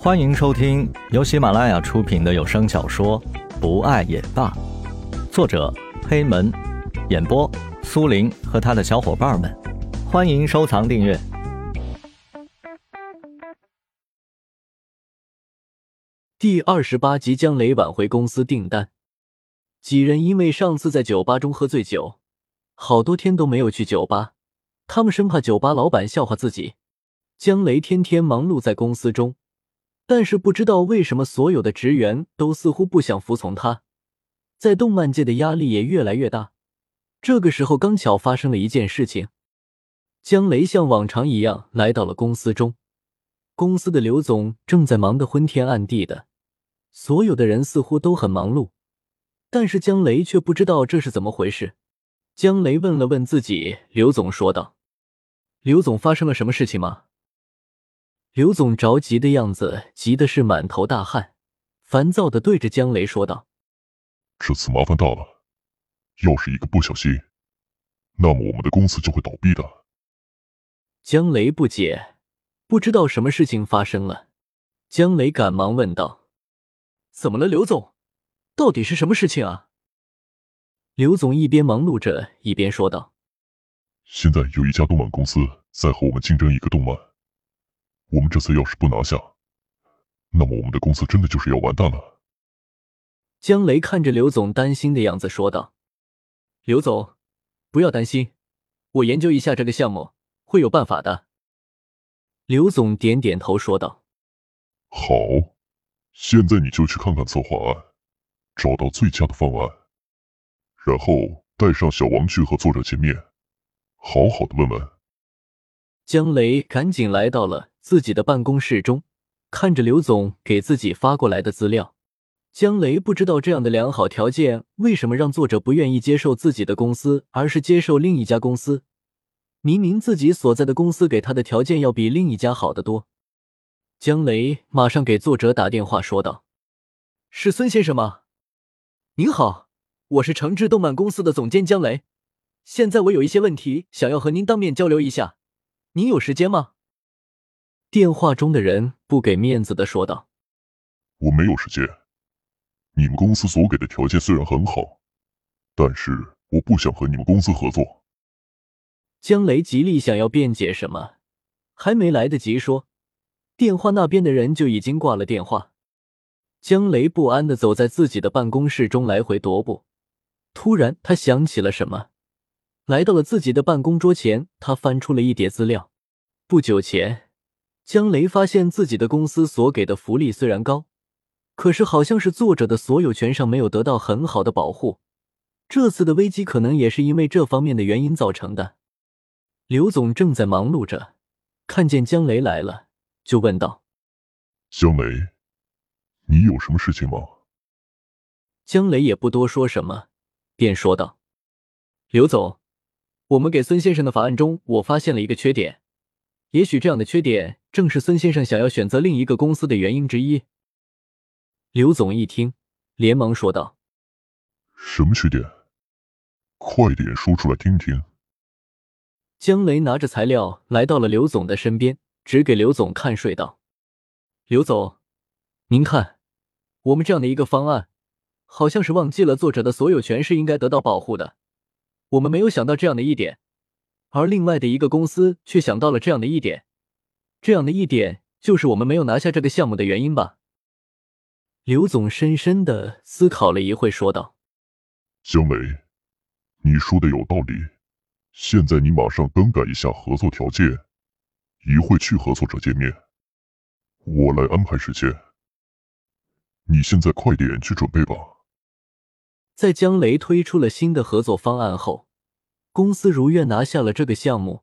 欢迎收听由喜马拉雅出品的有声小说《不爱也罢》，作者黑门，演播苏林和他的小伙伴们。欢迎收藏订阅。第二十八集，江雷挽回公司订单。几人因为上次在酒吧中喝醉酒，好多天都没有去酒吧，他们生怕酒吧老板笑话自己。江雷天天忙碌在公司中。但是不知道为什么，所有的职员都似乎不想服从他，在动漫界的压力也越来越大。这个时候，刚巧发生了一件事情。江雷像往常一样来到了公司中，公司的刘总正在忙得昏天暗地的，所有的人似乎都很忙碌，但是江雷却不知道这是怎么回事。江雷问了问自己，刘总说道：“刘总，发生了什么事情吗？”刘总着急的样子，急的是满头大汗，烦躁的对着江雷说道：“这次麻烦大了，要是一个不小心，那么我们的公司就会倒闭的。”江雷不解，不知道什么事情发生了。江雷赶忙问道：“怎么了，刘总？到底是什么事情啊？”刘总一边忙碌着，一边说道：“现在有一家动漫公司在和我们竞争一个动漫。”我们这次要是不拿下，那么我们的公司真的就是要完蛋了。江雷看着刘总担心的样子说道：“刘总，不要担心，我研究一下这个项目，会有办法的。”刘总点点头说道：“好，现在你就去看看策划案，找到最佳的方案，然后带上小王去和作者见面，好好的问问。”江雷赶紧来到了。自己的办公室中，看着刘总给自己发过来的资料，江雷不知道这样的良好条件为什么让作者不愿意接受自己的公司，而是接受另一家公司。明明自己所在的公司给他的条件要比另一家好得多。江雷马上给作者打电话说道：“是孙先生吗？您好，我是诚志动漫公司的总监江雷。现在我有一些问题想要和您当面交流一下，您有时间吗？”电话中的人不给面子的说道：“我没有时间。你们公司所给的条件虽然很好，但是我不想和你们公司合作。”江雷极力想要辩解什么，还没来得及说，电话那边的人就已经挂了电话。江雷不安的走在自己的办公室中来回踱步，突然他想起了什么，来到了自己的办公桌前，他翻出了一叠资料。不久前。江雷发现自己的公司所给的福利虽然高，可是好像是作者的所有权上没有得到很好的保护。这次的危机可能也是因为这方面的原因造成的。刘总正在忙碌着，看见江雷来了，就问道：“江雷，你有什么事情吗？”江雷也不多说什么，便说道：“刘总，我们给孙先生的法案中，我发现了一个缺点。”也许这样的缺点正是孙先生想要选择另一个公司的原因之一。刘总一听，连忙说道：“什么缺点？快点说出来听听。”江雷拿着材料来到了刘总的身边，指给刘总看，睡道：“刘总，您看，我们这样的一个方案，好像是忘记了作者的所有权是应该得到保护的。我们没有想到这样的一点。”而另外的一个公司却想到了这样的一点，这样的一点就是我们没有拿下这个项目的原因吧？刘总深深的思考了一会，说道：“江雷，你说的有道理。现在你马上更改一下合作条件，一会去合作者见面，我来安排时间。你现在快点去准备吧。”在江雷推出了新的合作方案后。公司如愿拿下了这个项目，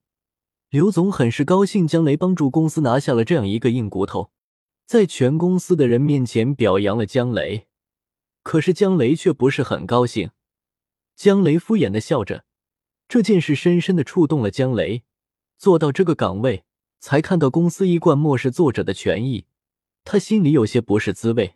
刘总很是高兴，江雷帮助公司拿下了这样一个硬骨头，在全公司的人面前表扬了江雷。可是江雷却不是很高兴，江雷敷衍的笑着，这件事深深的触动了江雷。做到这个岗位，才看到公司一贯漠视作者的权益，他心里有些不是滋味。